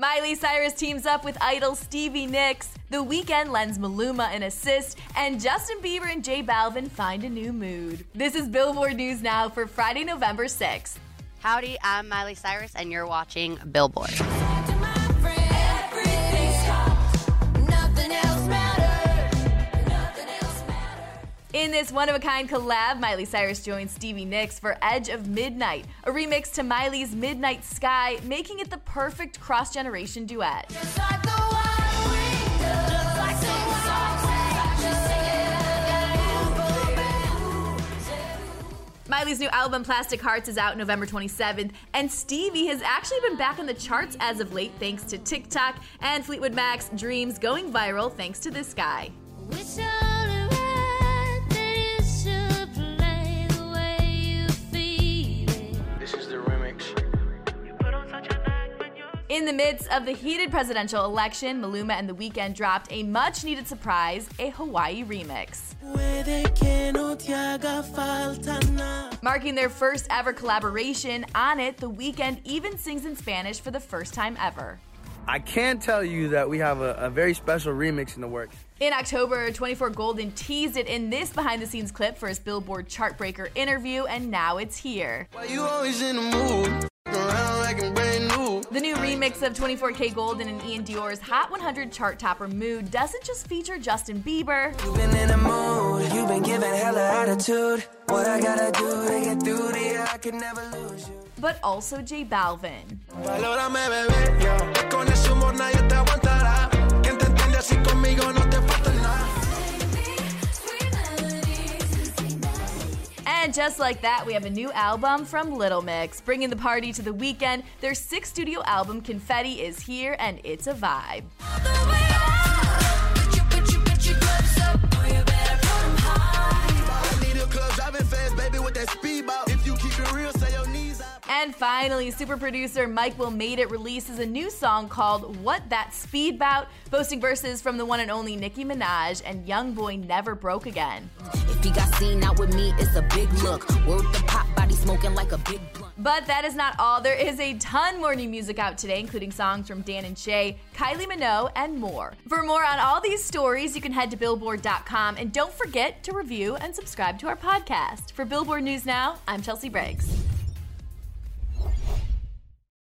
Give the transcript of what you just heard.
Miley Cyrus teams up with idol Stevie Nicks. The Weeknd lends Maluma an assist, and Justin Bieber and J Balvin find a new mood. This is Billboard News Now for Friday, November 6th. Howdy, I'm Miley Cyrus, and you're watching Billboard. In this one of a kind collab, Miley Cyrus joins Stevie Nicks for Edge of Midnight, a remix to Miley's Midnight Sky, making it the perfect cross generation duet. Miley's new album Plastic Hearts is out November 27th, and Stevie has actually been back on the charts as of late thanks to TikTok and Fleetwood Mac's Dreams going viral thanks to this guy. In the midst of the heated presidential election, Maluma and The Weeknd dropped a much needed surprise, a Hawaii remix. Marking their first ever collaboration, on it, The Weeknd even sings in Spanish for the first time ever. I can tell you that we have a, a very special remix in the works. In October, 24kGoldn teased it in this behind the scenes clip for his Billboard Chartbreaker interview, and now it's here. Remix of 24kGoldn and iann dior's Hot 100 chart topper Mood doesn't just feature Justin Bieber. You've been in a mood, you've been giving hella attitude. What I gotta do to get through to I can never lose you. But also J Balvin. And just like that, we have a new album from Little Mix, bringing the party to the weekend. Their sixth studio album, Confetti, is here, and it's a vibe. And finally, super producer Mike Will Made It releases a new song called What That Speed Bout, boasting verses from the one and only Nicki Minaj and Young Boy Never Broke Again. If he got seen out with me, it's a big look. Word the pop body smoking like a big blunt. But that is not all. There is a ton more new music out today, including songs from Dan and Shay, Kylie Minogue, and more. For more on all these stories, you can head to billboard.com and don't forget to review and subscribe to our podcast. For Billboard News Now, I'm Chelsea Briggs.